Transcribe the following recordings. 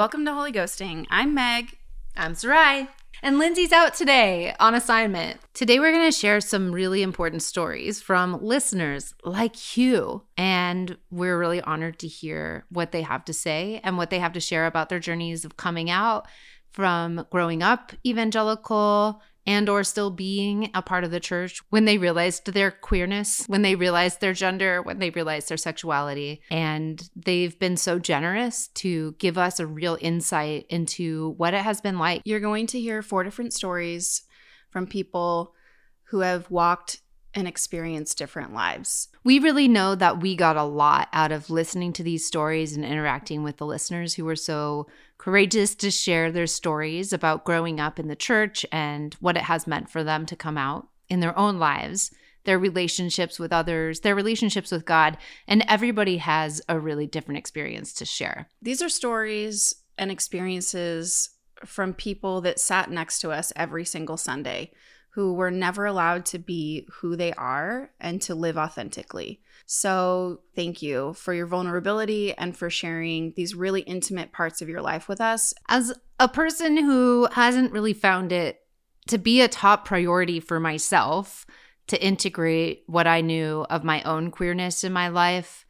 Welcome to Holy Ghosting. I'm Meg. I'm Sarai. And Lindsay's out today on assignment. Today, we're going to share some really important stories from listeners like you. And we're really honored to hear what they have to say and what they have to share about their journeys of coming out from growing up evangelical and or still being a part of the church when they realized their queerness, when they realized their gender, when they realized their sexuality. And they've been so generous to give us a real insight into what it has been like. You're going to hear four different stories from people who have walked and experienced different lives. We really know that we got a lot out of listening to these stories and interacting with the listeners who were so courageous to share their stories about growing up in the church and what it has meant for them to come out in their own lives, their relationships with others, their relationships with God, and everybody has a really different experience to share. These are stories and experiences from people that sat next to us every single Sunday who were never allowed to be who they are and to live authentically. So, thank you for your vulnerability and for sharing these really intimate parts of your life with us. As a person who hasn't really found it to be a top priority for myself to integrate what I knew of my own queerness in my life,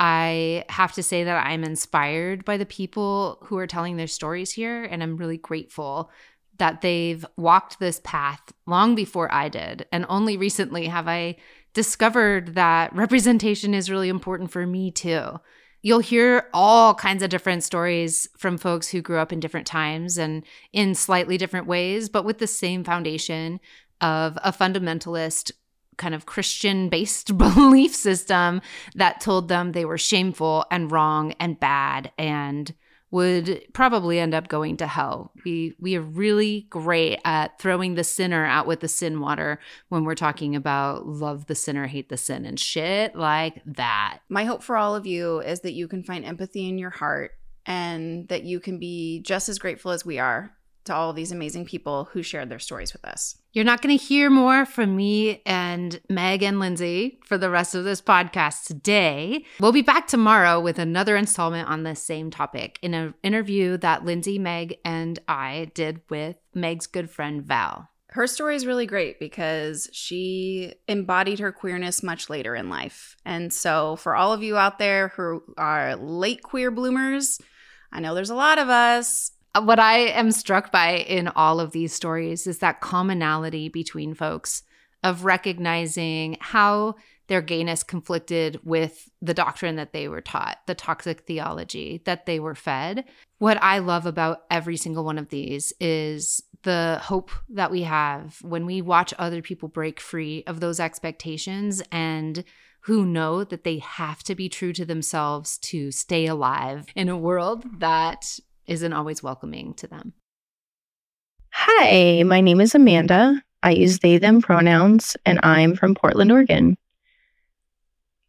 I have to say that I'm inspired by the people who are telling their stories here, and I'm really grateful that they've walked this path long before I did. And only recently have I discovered that representation is really important for me too. You'll hear all kinds of different stories from folks who grew up in different times and in slightly different ways, but with the same foundation of a fundamentalist kind of Christian based belief system that told them they were shameful and wrong and bad and would probably end up going to hell. We we are really great at throwing the sinner out with the sin water when we're talking about love the sinner, hate the sin and shit like that. My hope for all of you is that you can find empathy in your heart and that you can be just as grateful as we are to all these amazing people who shared their stories with us. You're not going to hear more from me and Meg and Lindsay for the rest of this podcast today. We'll be back tomorrow with another installment on the same topic in an interview that Lindsay, Meg, and I did with Meg's good friend Val. Her story is really great because she embodied her queerness much later in life. And so, for all of you out there who are late queer bloomers, I know there's a lot of us what I am struck by in all of these stories is that commonality between folks of recognizing how their gayness conflicted with the doctrine that they were taught, the toxic theology that they were fed. What I love about every single one of these is the hope that we have when we watch other people break free of those expectations and who know that they have to be true to themselves to stay alive in a world that isn't always welcoming to them. Hi, my name is Amanda. I use they, them pronouns, and I'm from Portland, Oregon.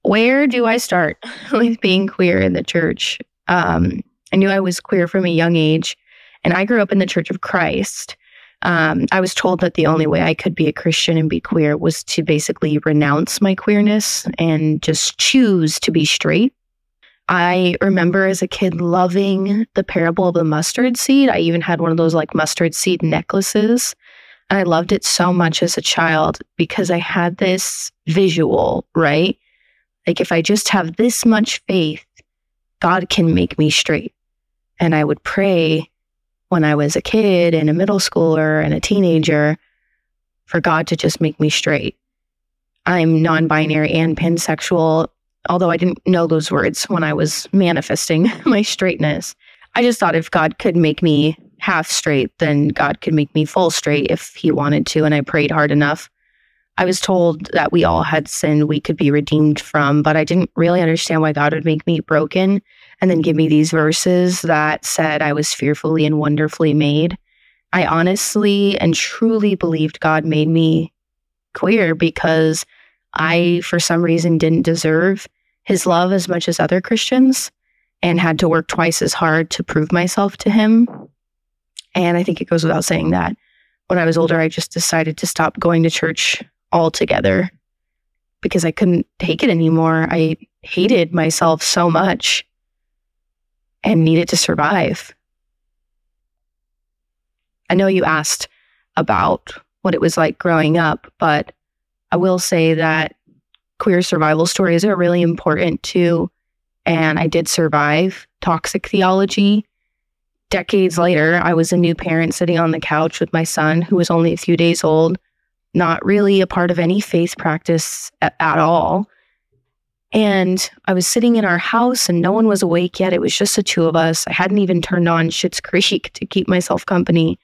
Where do I start with being queer in the church? Um, I knew I was queer from a young age, and I grew up in the Church of Christ. Um, I was told that the only way I could be a Christian and be queer was to basically renounce my queerness and just choose to be straight. I remember as a kid loving the parable of the mustard seed. I even had one of those like mustard seed necklaces. And I loved it so much as a child because I had this visual, right? Like if I just have this much faith, God can make me straight. And I would pray when I was a kid and a middle schooler and a teenager for God to just make me straight. I'm non binary and pansexual although I didn't know those words when I was manifesting my straightness. I just thought if God could make me half straight, then God could make me full straight if He wanted to. And I prayed hard enough. I was told that we all had sin we could be redeemed from, but I didn't really understand why God would make me broken and then give me these verses that said I was fearfully and wonderfully made. I honestly and truly believed God made me queer because I, for some reason, didn't deserve his love as much as other Christians and had to work twice as hard to prove myself to him. And I think it goes without saying that when I was older, I just decided to stop going to church altogether because I couldn't take it anymore. I hated myself so much and needed to survive. I know you asked about what it was like growing up, but I will say that queer survival stories are really important too. And I did survive toxic theology. Decades later, I was a new parent sitting on the couch with my son, who was only a few days old, not really a part of any faith practice at, at all. And I was sitting in our house and no one was awake yet. It was just the two of us. I hadn't even turned on Schitt's Creek to keep myself company.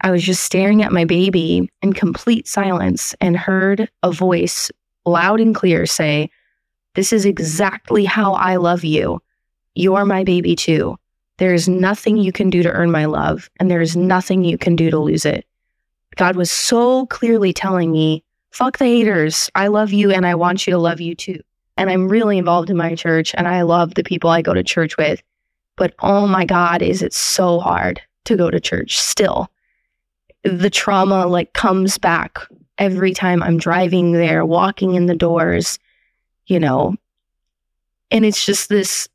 I was just staring at my baby in complete silence and heard a voice loud and clear say, This is exactly how I love you. You're my baby too. There is nothing you can do to earn my love, and there is nothing you can do to lose it. God was so clearly telling me, fuck the haters. I love you and I want you to love you too. And I'm really involved in my church and I love the people I go to church with. But oh my God, is it so hard to go to church still? The trauma like comes back every time I'm driving there, walking in the doors, you know. And it's just this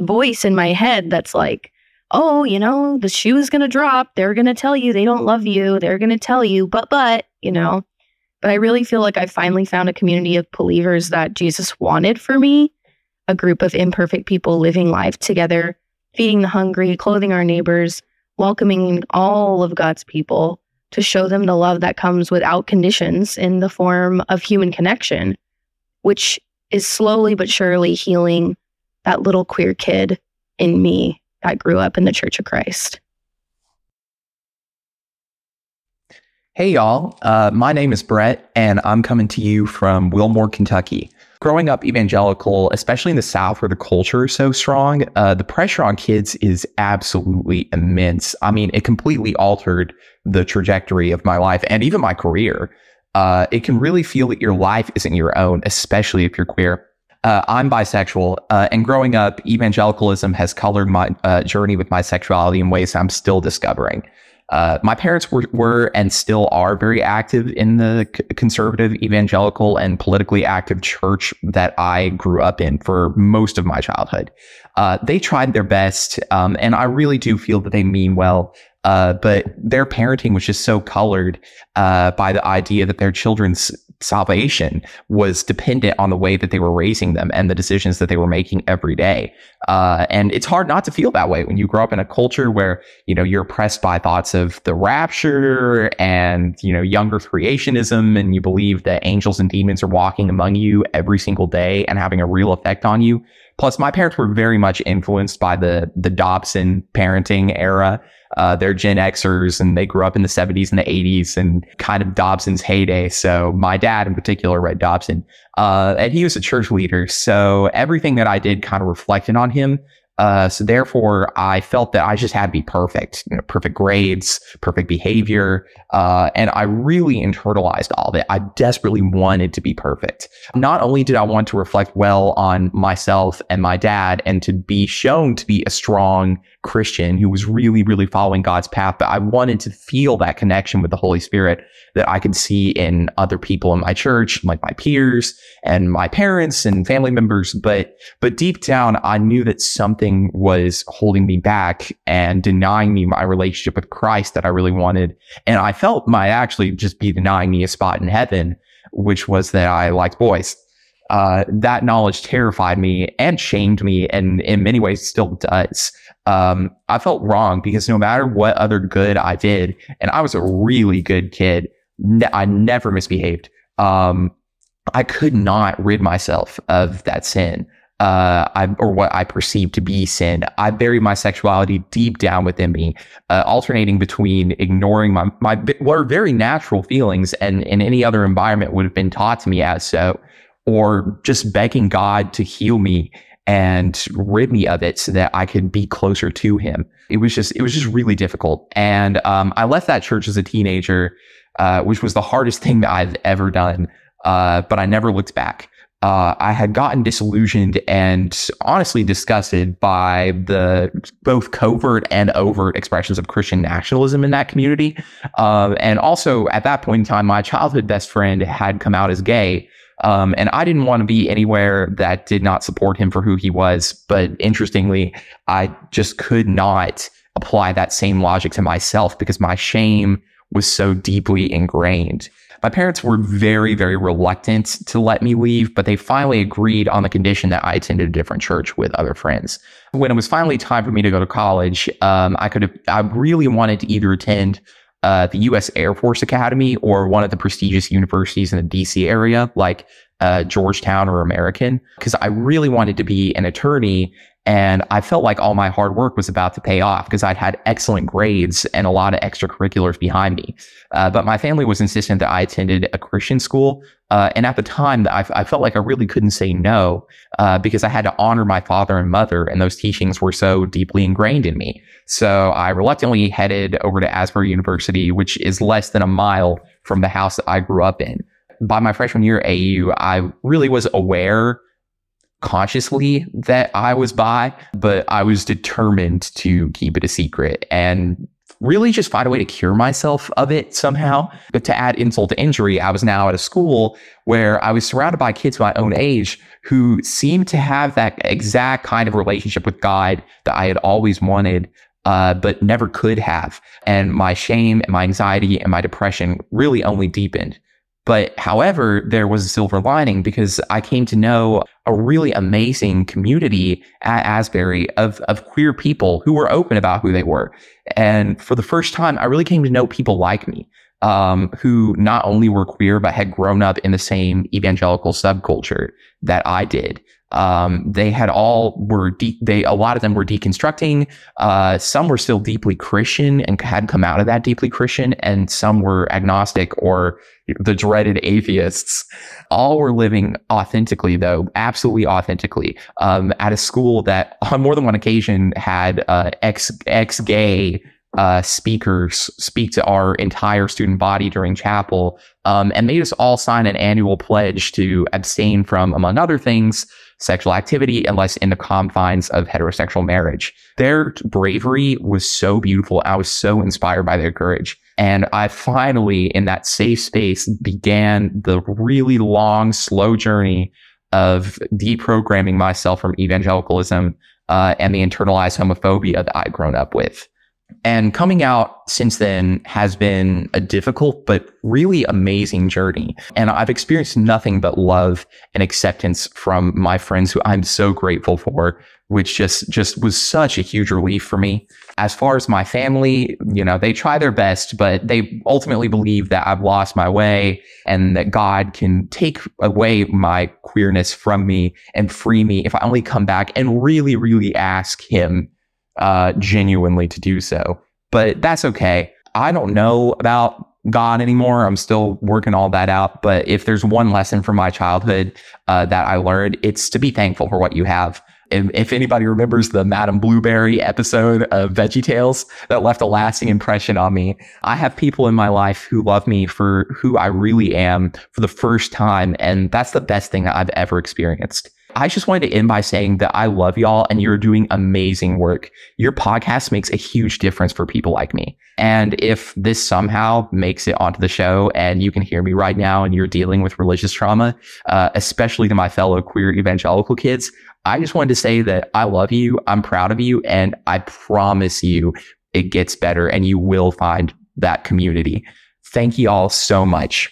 voice in my head that's like, oh, you know, the shoe is going to drop. They're going to tell you they don't love you. They're going to tell you, but, but, you know. But I really feel like I finally found a community of believers that Jesus wanted for me a group of imperfect people living life together, feeding the hungry, clothing our neighbors, welcoming all of God's people to show them the love that comes without conditions in the form of human connection, which is slowly but surely healing that little queer kid in me that grew up in the Church of Christ. Hey, y'all. Uh, my name is Brett, and I'm coming to you from Wilmore, Kentucky. Growing up evangelical, especially in the South where the culture is so strong, uh, the pressure on kids is absolutely immense. I mean, it completely altered the trajectory of my life and even my career. Uh, it can really feel that your life isn't your own, especially if you're queer. Uh, I'm bisexual, uh, and growing up, evangelicalism has colored my uh, journey with my sexuality in ways I'm still discovering. Uh, my parents were, were and still are very active in the conservative, evangelical, and politically active church that I grew up in for most of my childhood. Uh, they tried their best, um, and I really do feel that they mean well. Uh, but their parenting was just so colored uh, by the idea that their children's salvation was dependent on the way that they were raising them and the decisions that they were making every day. Uh, and it's hard not to feel that way when you grow up in a culture where, you know, you're oppressed by thoughts of the rapture and, you know, young earth creationism, and you believe that angels and demons are walking among you every single day and having a real effect on you. Plus, my parents were very much influenced by the the Dobson parenting era. Uh, they're Gen Xers and they grew up in the 70s and the 80s and kind of Dobson's heyday. So my dad in particular read Dobson, uh, and he was a church leader. So everything that I did kind of reflected on him. Uh, so therefore, I felt that I just had to be perfect, you know, perfect grades, perfect behavior, uh, and I really internalized all of it. I desperately wanted to be perfect. Not only did I want to reflect well on myself and my dad, and to be shown to be a strong Christian who was really, really following God's path, but I wanted to feel that connection with the Holy Spirit that I could see in other people in my church, like my peers and my parents and family members. But, but deep down, I knew that something was holding me back and denying me my relationship with Christ that I really wanted. And I felt might actually just be denying me a spot in heaven, which was that I liked boys. Uh, that knowledge terrified me and shamed me, and in many ways still does. Um, I felt wrong because no matter what other good I did, and I was a really good kid, ne- I never misbehaved. Um, I could not rid myself of that sin. Uh, I, or what I perceived to be sin. I buried my sexuality deep down within me, uh, alternating between ignoring my, my, what are very natural feelings and in any other environment would have been taught to me as so, or just begging God to heal me and rid me of it so that I could be closer to him. It was just, it was just really difficult. And, um, I left that church as a teenager uh, which was the hardest thing that I've ever done. Uh, but I never looked back. Uh, I had gotten disillusioned and honestly disgusted by the both covert and overt expressions of Christian nationalism in that community. Uh, and also at that point in time, my childhood best friend had come out as gay. Um, and I didn't want to be anywhere that did not support him for who he was. But interestingly, I just could not apply that same logic to myself because my shame was so deeply ingrained. My parents were very, very reluctant to let me leave, but they finally agreed on the condition that I attended a different church with other friends. When it was finally time for me to go to college, um, I could have, I really wanted to either attend uh, the U.S. Air Force Academy or one of the prestigious universities in the D.C. area, like uh, Georgetown or American, because I really wanted to be an attorney. And I felt like all my hard work was about to pay off because I'd had excellent grades and a lot of extracurriculars behind me. Uh, but my family was insistent that I attended a Christian school. Uh, and at the time, I, I, felt like I really couldn't say no uh, because I had to honor my father and mother, and those teachings were so deeply ingrained in me. So I reluctantly headed over to Asbury University, which is less than a mile from the house that I grew up in. By my freshman year at AU, I really was aware consciously that I was bi, but I was determined to keep it a secret and really just find a way to cure myself of it somehow. But to add insult to injury, I was now at a school where I was surrounded by kids my own age who seemed to have that exact kind of relationship with God that I had always wanted. Uh, but never could have. And my shame and my anxiety and my depression really only deepened. But however, there was a silver lining because I came to know a really amazing community at Asbury of, of queer people who were open about who they were. And for the first time, I really came to know people like me, um, who not only were queer, but had grown up in the same evangelical subculture that I did. Um, they had all were de- they a lot of them were deconstructing. Uh, some were still deeply Christian and had come out of that deeply Christian, and some were agnostic or the dreaded atheists. All were living authentically, though, absolutely authentically, um, at a school that on more than one occasion had uh, ex ex gay uh, speakers speak to our entire student body during chapel um, and made us all sign an annual pledge to abstain from, among other things, sexual activity unless in the confines of heterosexual marriage. Their bravery was so beautiful. I was so inspired by their courage. And I finally, in that safe space, began the really long, slow journey of deprogramming myself from evangelicalism uh, and the internalized homophobia that I'd grown up with. And coming out since then has been a difficult but really amazing journey. And I've experienced nothing but love and acceptance from my friends who I'm so grateful for, which just just was such a huge relief for me. As far as my family, you know, they try their best, but they ultimately believe that I've lost my way and that God can take away my queerness from me and free me if I only come back and really, really ask him uh, genuinely to do so. But that's okay. I don't know about God anymore. I'm still working all that out. But if there's one lesson from my childhood uh, that I learned, it's to be thankful for what you have. If, anybody remembers the Madame Blueberry episode of Veggie Tales that left a lasting impression on me, I have people in my life who love me for who I really am for the first time. And that's the best thing that I've ever experienced. I just wanted to end by saying that I love y'all and you're doing amazing work. Your podcast makes a huge difference for people like me. And if this somehow makes it onto the show and you can hear me right now and you're dealing with religious trauma, uh, especially to my fellow queer evangelical kids, I just wanted to say that I love you. I'm proud of you. And I promise you it gets better and you will find that community. Thank you all so much.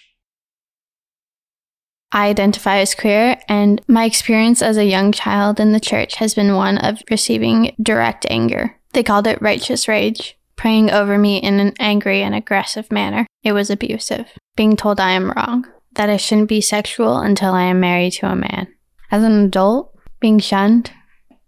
I identify as queer, and my experience as a young child in the church has been one of receiving direct anger. They called it righteous rage, praying over me in an angry and aggressive manner. It was abusive, being told I am wrong, that I shouldn't be sexual until I am married to a man. As an adult, being shunned,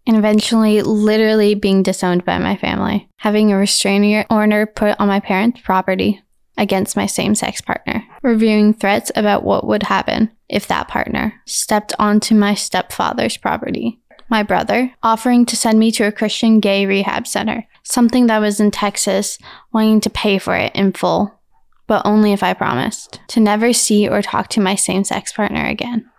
and eventually literally being disowned by my family, having a restraining order put on my parents' property against my same sex partner, reviewing threats about what would happen if that partner stepped onto my stepfather's property. My brother offering to send me to a Christian gay rehab center, something that was in Texas, wanting to pay for it in full, but only if I promised to never see or talk to my same sex partner again.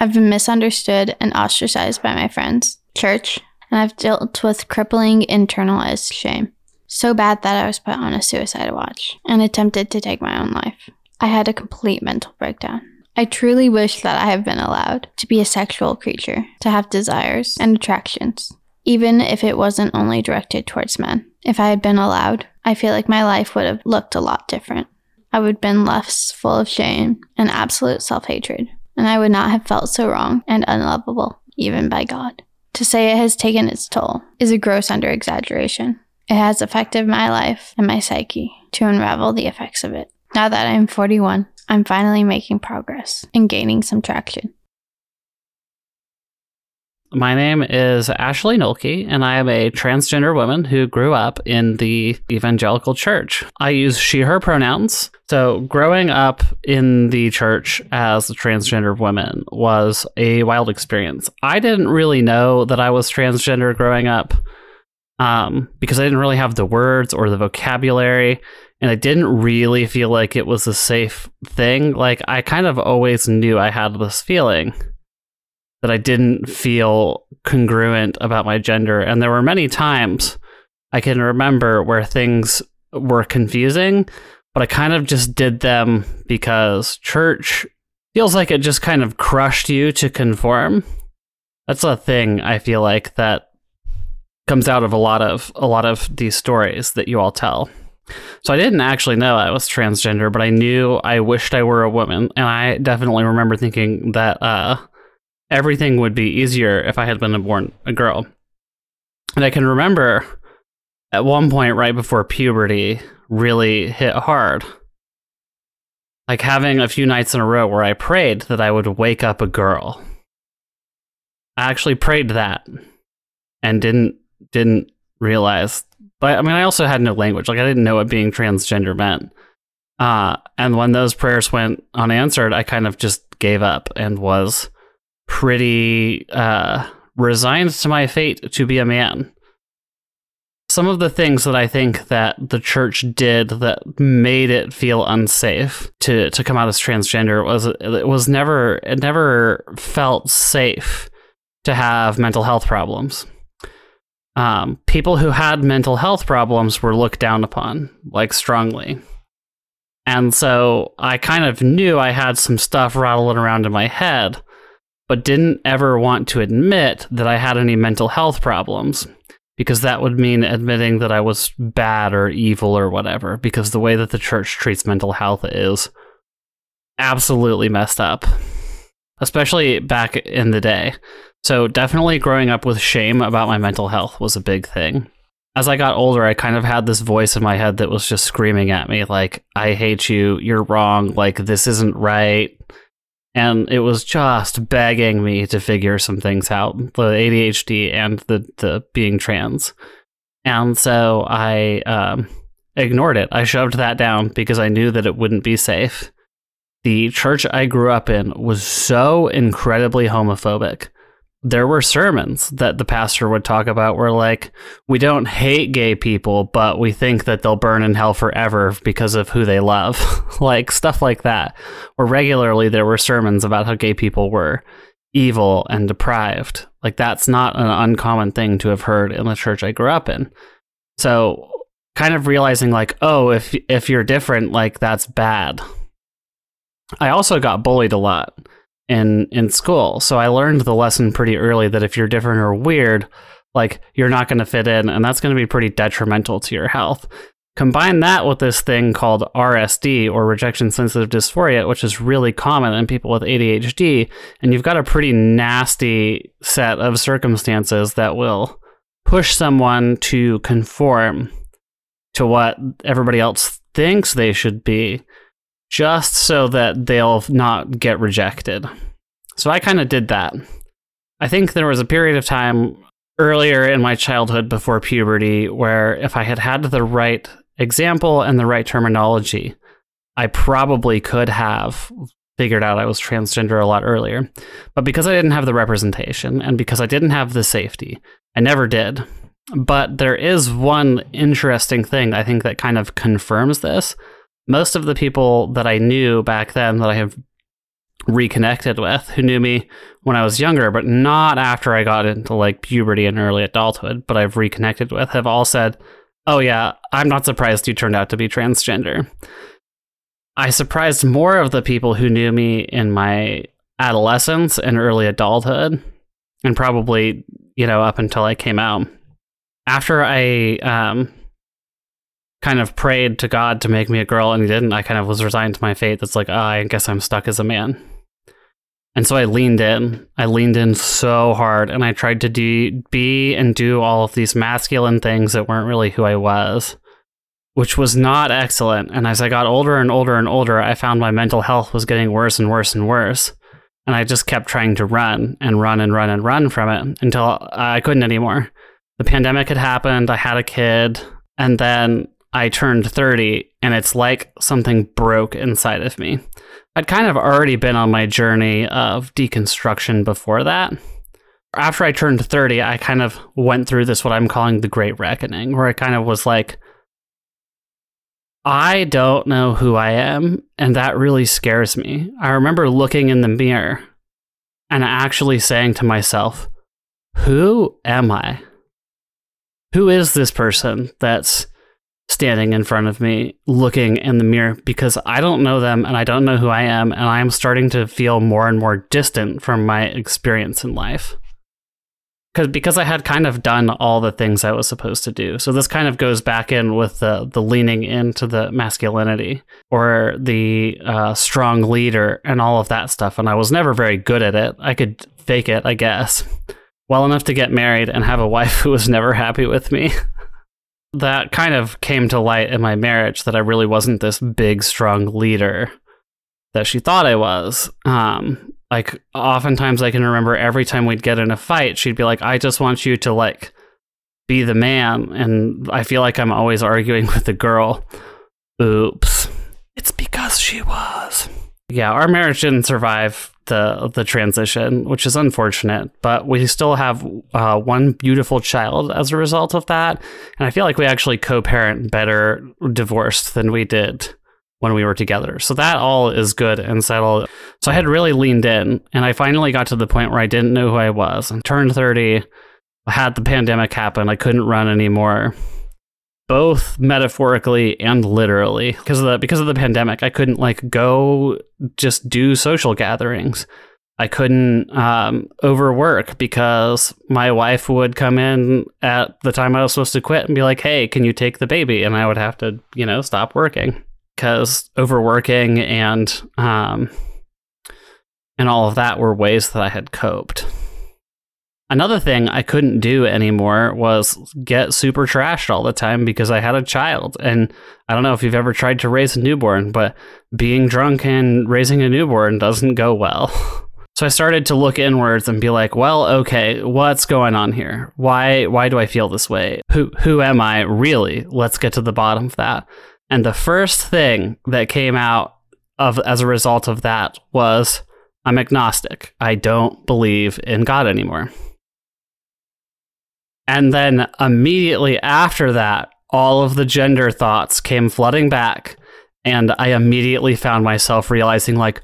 I've been misunderstood and ostracized by my friends, church, and I've dealt with crippling internalized shame so bad that I was put on a suicide watch and attempted to take my own life. I had a complete mental breakdown. I truly wish that I have been allowed to be a sexual creature, to have desires and attractions, even if it wasn't only directed towards men. If I had been allowed, I feel like my life would have looked a lot different. I would have been less full of shame and absolute self hatred, and I would not have felt so wrong and unlovable, even by God. To say it has taken its toll is a gross under exaggeration. It has affected my life and my psyche to unravel the effects of it. Now that I'm 41, I'm finally making progress and gaining some traction. My name is Ashley Nolke, and I am a transgender woman who grew up in the evangelical church. I use she, her pronouns. So, growing up in the church as a transgender woman was a wild experience. I didn't really know that I was transgender growing up um, because I didn't really have the words or the vocabulary, and I didn't really feel like it was a safe thing. Like, I kind of always knew I had this feeling that I didn't feel congruent about my gender. And there were many times I can remember where things were confusing, but I kind of just did them because church feels like it just kind of crushed you to conform. That's a thing I feel like that comes out of a lot of a lot of these stories that you all tell. So I didn't actually know I was transgender, but I knew I wished I were a woman, and I definitely remember thinking that uh, everything would be easier if I had been born a girl. And I can remember at one point right before puberty really hit hard. Like having a few nights in a row where I prayed that I would wake up a girl. I actually prayed that and didn't didn't realize but I mean I also had no language. Like I didn't know what being transgender meant. Uh and when those prayers went unanswered, I kind of just gave up and was pretty uh, resigned to my fate to be a man. Some of the things that I think that the church did that made it feel unsafe to, to come out as transgender was it was never it never felt safe to have mental health problems. Um, people who had mental health problems were looked down upon like strongly. And so I kind of knew I had some stuff rattling around in my head but didn't ever want to admit that I had any mental health problems because that would mean admitting that I was bad or evil or whatever because the way that the church treats mental health is absolutely messed up especially back in the day so definitely growing up with shame about my mental health was a big thing as I got older, I kind of had this voice in my head that was just screaming at me, like, I hate you, you're wrong, like, this isn't right and it was just begging me to figure some things out the ADHD and the, the being trans. And so I um, ignored it. I shoved that down because I knew that it wouldn't be safe. The church I grew up in was so incredibly homophobic. There were sermons that the pastor would talk about where like we don't hate gay people but we think that they'll burn in hell forever because of who they love. Like stuff like that. Or regularly there were sermons about how gay people were evil and deprived. Like that's not an uncommon thing to have heard in the church I grew up in. So kind of realizing like oh if if you're different like that's bad I also got bullied a lot in in school. So I learned the lesson pretty early that if you're different or weird, like you're not going to fit in and that's going to be pretty detrimental to your health. Combine that with this thing called RSD or rejection sensitive dysphoria, which is really common in people with ADHD, and you've got a pretty nasty set of circumstances that will push someone to conform to what everybody else thinks they should be just so that they'll not get rejected. So I kind of did that. I think there was a period of time earlier in my childhood before puberty where if I had had the right example and the right terminology, I probably could have figured out I was transgender a lot earlier. But because I didn't have the representation and because I didn't have the safety, I never did. But there is one interesting thing I think that kind of confirms this most of the people that I knew back then that I have reconnected with who knew me when I was younger, but not after I got into like puberty and early adulthood, but I've reconnected with have all said, Oh, yeah, I'm not surprised you turned out to be transgender. I surprised more of the people who knew me in my adolescence and early adulthood, and probably you know, up until I came out. After I um, kind of prayed to God to make me a girl and he didn't, I kind of was resigned to my fate. That's like, oh, I guess I'm stuck as a man. And so I leaned in. I leaned in so hard and I tried to do, be and do all of these masculine things that weren't really who I was, which was not excellent. And as I got older and older and older, I found my mental health was getting worse and worse and worse. And I just kept trying to run and run and run and run from it until I couldn't anymore. The pandemic had happened. I had a kid. And then I turned 30 and it's like something broke inside of me. I'd kind of already been on my journey of deconstruction before that. After I turned 30, I kind of went through this, what I'm calling the Great Reckoning, where I kind of was like, I don't know who I am, and that really scares me. I remember looking in the mirror and actually saying to myself, Who am I? Who is this person that's standing in front of me looking in the mirror because I don't know them and I don't know who I am and I am starting to feel more and more distant from my experience in life. Cuz because I had kind of done all the things I was supposed to do. So this kind of goes back in with the the leaning into the masculinity or the uh, strong leader and all of that stuff and I was never very good at it. I could fake it, I guess. Well enough to get married and have a wife who was never happy with me. that kind of came to light in my marriage that I really wasn't this big, strong leader that she thought I was. Um, like oftentimes I can remember every time we'd get in a fight, she'd be like, I just want you to like be the man. And I feel like I'm always arguing with the girl. Oops. It's because she was. Yeah, our marriage didn't survive the the transition, which is unfortunate. But we still have uh, one beautiful child as a result of that, and I feel like we actually co-parent better divorced than we did when we were together. So that all is good and settled. So I had really leaned in, and I finally got to the point where I didn't know who I was. I turned thirty. I had the pandemic happen. I couldn't run anymore both metaphorically and literally because of the because of the pandemic i couldn't like go just do social gatherings. I couldn't um, overwork because my wife would come in at the time i was supposed to quit and be like hey can you take the baby? And i would have to you know stop working because overworking and um, and all of that were ways that i had coped Another thing I couldn't do anymore was get super trashed all the time because I had a child. And I don't know if you've ever tried to raise a newborn, but being drunk and raising a newborn doesn't go well. So I started to look inwards and be like, well, okay, what's going on here? Why why do I feel this way? Who who am I really? Let's get to the bottom of that. And the first thing that came out of as a result of that was I'm agnostic. I don't believe in God anymore. And then immediately after that, all of the gender thoughts came flooding back. And I immediately found myself realizing, like,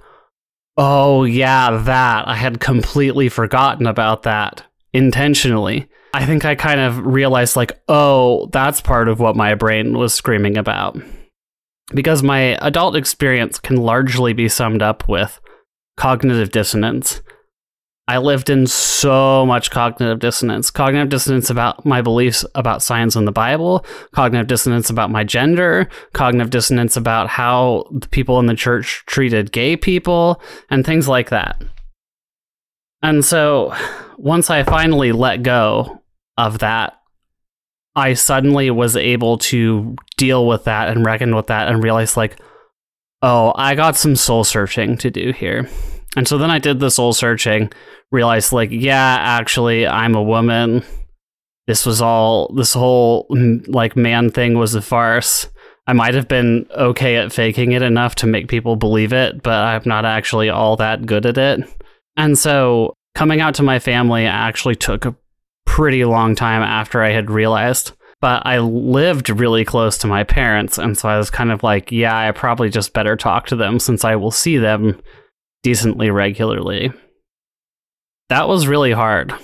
oh, yeah, that. I had completely forgotten about that intentionally. I think I kind of realized, like, oh, that's part of what my brain was screaming about. Because my adult experience can largely be summed up with cognitive dissonance. I lived in so much cognitive dissonance. Cognitive dissonance about my beliefs about science and the Bible, cognitive dissonance about my gender, cognitive dissonance about how the people in the church treated gay people, and things like that. And so once I finally let go of that, I suddenly was able to deal with that and reckon with that and realize, like, oh, I got some soul searching to do here. And so then I did the soul searching, realized like, yeah, actually, I'm a woman. This was all this whole like man thing was a farce. I might have been okay at faking it enough to make people believe it, but I'm not actually all that good at it. And so coming out to my family actually took a pretty long time after I had realized. But I lived really close to my parents, and so I was kind of like, yeah, I probably just better talk to them since I will see them decently regularly. That was really hard.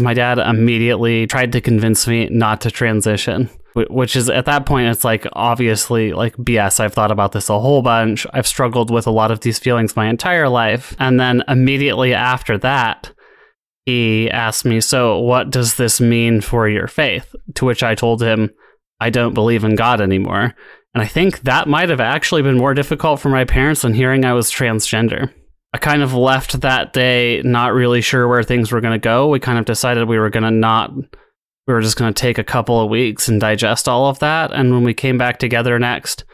My dad immediately tried to convince me not to transition, which is at that point, it's like obviously like BS. I've thought about this a whole bunch. I've struggled with a lot of these feelings my entire life. And then immediately after that, he asked me, So, what does this mean for your faith? To which I told him, I don't believe in God anymore. And I think that might have actually been more difficult for my parents than hearing I was transgender. I kind of left that day not really sure where things were going to go. We kind of decided we were going to not, we were just going to take a couple of weeks and digest all of that. And when we came back together next,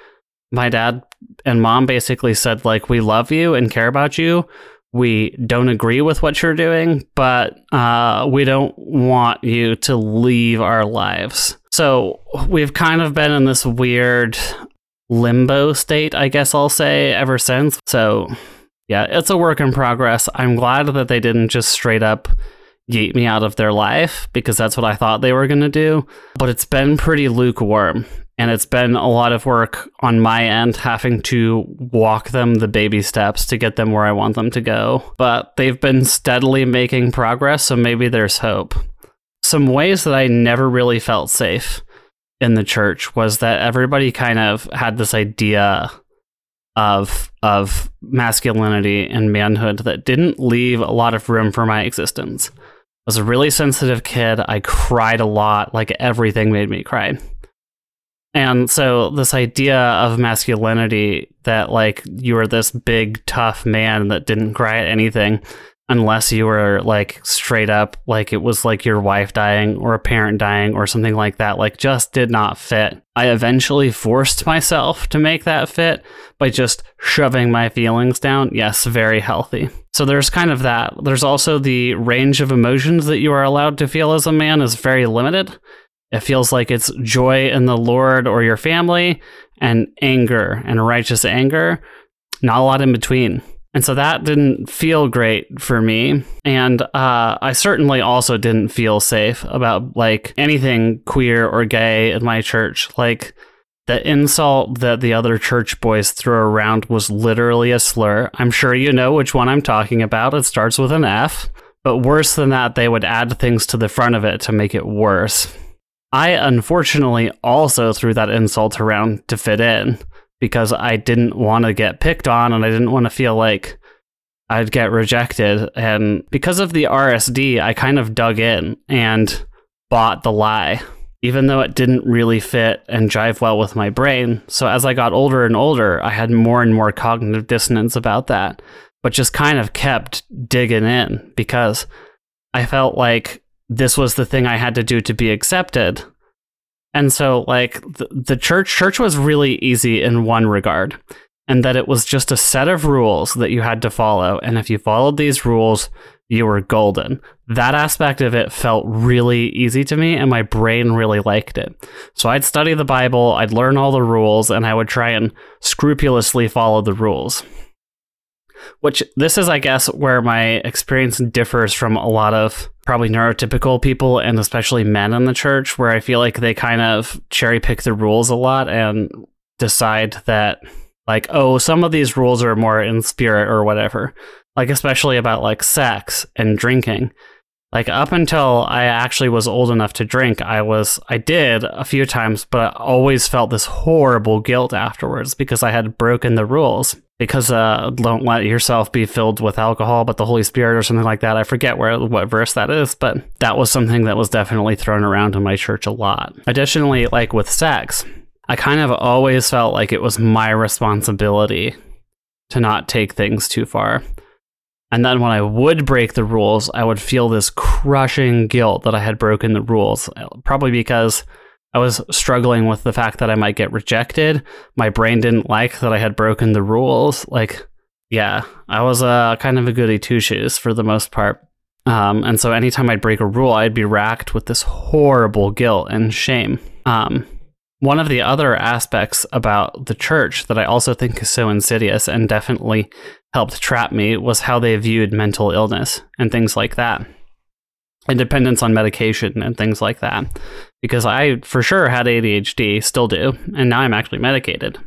my dad and mom basically said, like, we love you and care about you. We don't agree with what you're doing, but uh, we don't want you to leave our lives. So we've kind of been in this weird limbo state, I guess I'll say, ever since. So yeah, it's a work in progress. I'm glad that they didn't just straight up yeet me out of their life because that's what I thought they were going to do. But it's been pretty lukewarm. And it's been a lot of work on my end having to walk them the baby steps to get them where I want them to go. But they've been steadily making progress, so maybe there's hope. Some ways that I never really felt safe in the church was that everybody kind of had this idea of of masculinity and manhood that didn't leave a lot of room for my existence. I was a really sensitive kid. I cried a lot, like everything made me cry. And so this idea of masculinity that like you were this big tough man that didn't cry at anything unless you were like straight up like it was like your wife dying or a parent dying or something like that like just did not fit. I eventually forced myself to make that fit by just shoving my feelings down. Yes very healthy. So there's kind of that. There's also the range of emotions that you are allowed to feel as a man is very limited. It feels like it's joy in the lord or your family and anger and righteous anger. Not a lot in between and so that didn't feel great for me. And uh, I certainly also didn't feel safe about like anything queer or gay in my church. Like the insult that the other church boys threw around was literally a slur. I'm sure you know which one I'm talking about. It starts with an F. But worse than that, they would add things to the front of it to make it worse. I unfortunately also threw that insult around to fit in because I didn't want to get picked on and I didn't want to feel like I'd get rejected. And because of the RSD, I kind of dug in and bought the lie, even though it didn't really fit and jive well with my brain. So as I got older and older, I had more and more cognitive dissonance about that, but just kind of kept digging in because I felt like this was the thing I had to do to be accepted. And so like the, the church church was really easy in one regard and that it was just a set of rules that you had to follow and if you followed these rules you were golden. That aspect of it felt really easy to me and my brain really liked it. So I'd study the Bible, I'd learn all the rules and I would try and scrupulously follow the rules. Which this is I guess where my experience differs from a lot of probably neurotypical people and especially men in the church where I feel like they kind of cherry pick the rules a lot and decide that like oh some of these rules are more in spirit or whatever like especially about like sex and drinking like up until I actually was old enough to drink, I was I did a few times, but I always felt this horrible guilt afterwards because I had broken the rules. Because uh, don't let yourself be filled with alcohol, but the Holy Spirit or something like that. I forget where what verse that is, but that was something that was definitely thrown around in my church a lot. Additionally, like with sex, I kind of always felt like it was my responsibility to not take things too far. And then when I would break the rules, I would feel this crushing guilt that I had broken the rules, probably because I was struggling with the fact that I might get rejected. My brain didn't like that I had broken the rules. Like, yeah, I was uh, kind of a goody two shoes for the most part. Um, and so anytime I'd break a rule, I'd be racked with this horrible guilt and shame. Um, one of the other aspects about the church that I also think is so insidious and definitely helped trap me was how they viewed mental illness and things like that. And dependence on medication and things like that. Because I for sure had ADHD, still do, and now I'm actually medicated.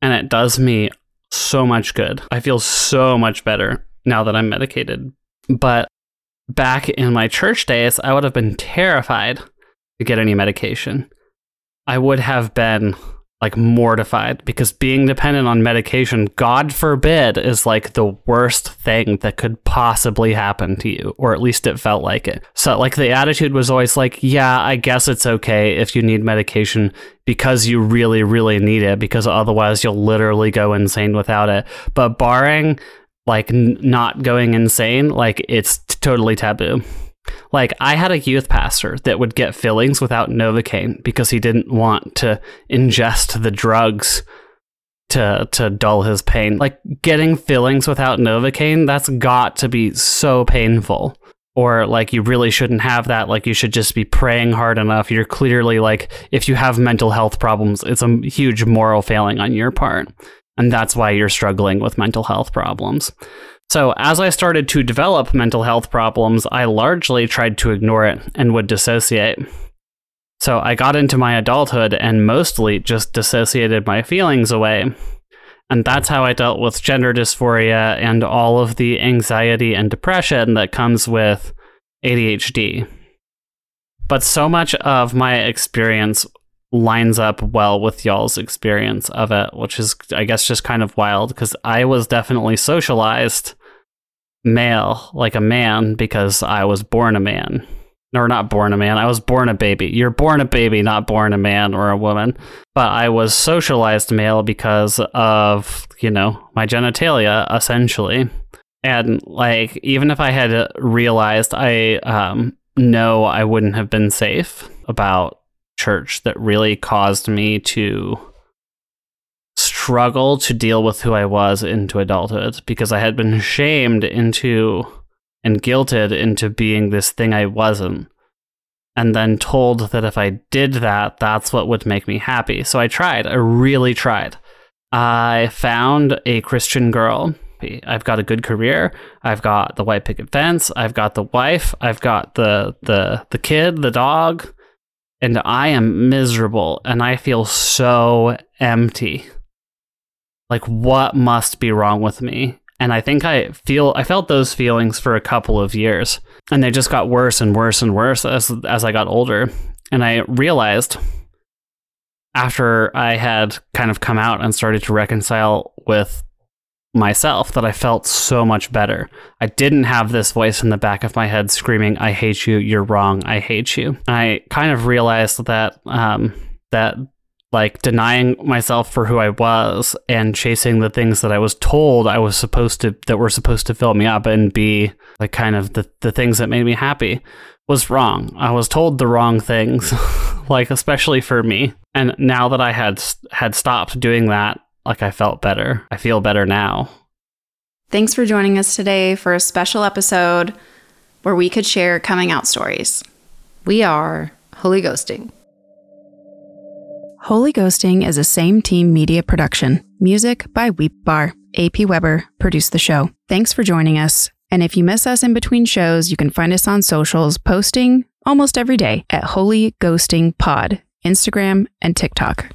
And it does me so much good. I feel so much better now that I'm medicated. But back in my church days, I would have been terrified to get any medication I would have been like mortified because being dependent on medication, God forbid, is like the worst thing that could possibly happen to you, or at least it felt like it. So, like, the attitude was always like, yeah, I guess it's okay if you need medication because you really, really need it, because otherwise you'll literally go insane without it. But barring like n- not going insane, like, it's t- totally taboo. Like I had a youth pastor that would get fillings without Novocaine because he didn't want to ingest the drugs to to dull his pain. Like getting fillings without Novocaine, that's got to be so painful. Or like you really shouldn't have that. Like you should just be praying hard enough. You're clearly like if you have mental health problems, it's a huge moral failing on your part. And that's why you're struggling with mental health problems. So, as I started to develop mental health problems, I largely tried to ignore it and would dissociate. So, I got into my adulthood and mostly just dissociated my feelings away. And that's how I dealt with gender dysphoria and all of the anxiety and depression that comes with ADHD. But so much of my experience lines up well with y'all's experience of it, which is, I guess, just kind of wild because I was definitely socialized male, like a man, because I was born a man. Or not born a man, I was born a baby. You're born a baby, not born a man or a woman. But I was socialized male because of, you know, my genitalia, essentially. And like, even if I had realized I um, know I wouldn't have been safe about church, that really caused me to struggle to deal with who I was into adulthood because I had been shamed into and guilted into being this thing I wasn't. And then told that if I did that, that's what would make me happy. So I tried. I really tried. I found a Christian girl. I've got a good career. I've got the white picket fence. I've got the wife. I've got the the the kid, the dog, and I am miserable and I feel so empty like what must be wrong with me and i think i feel i felt those feelings for a couple of years and they just got worse and worse and worse as as i got older and i realized after i had kind of come out and started to reconcile with myself that I felt so much better. I didn't have this voice in the back of my head screaming, "I hate you. You're wrong. I hate you." I kind of realized that um, that like denying myself for who I was and chasing the things that I was told I was supposed to that were supposed to fill me up and be like kind of the the things that made me happy was wrong. I was told the wrong things, like especially for me. And now that I had had stopped doing that, like I felt better. I feel better now. Thanks for joining us today for a special episode where we could share coming out stories. We are Holy Ghosting. Holy Ghosting is a same team media production. Music by Weep Bar. AP Weber produced the show. Thanks for joining us. And if you miss us in between shows, you can find us on socials posting almost every day at Holy Ghosting Pod, Instagram and TikTok.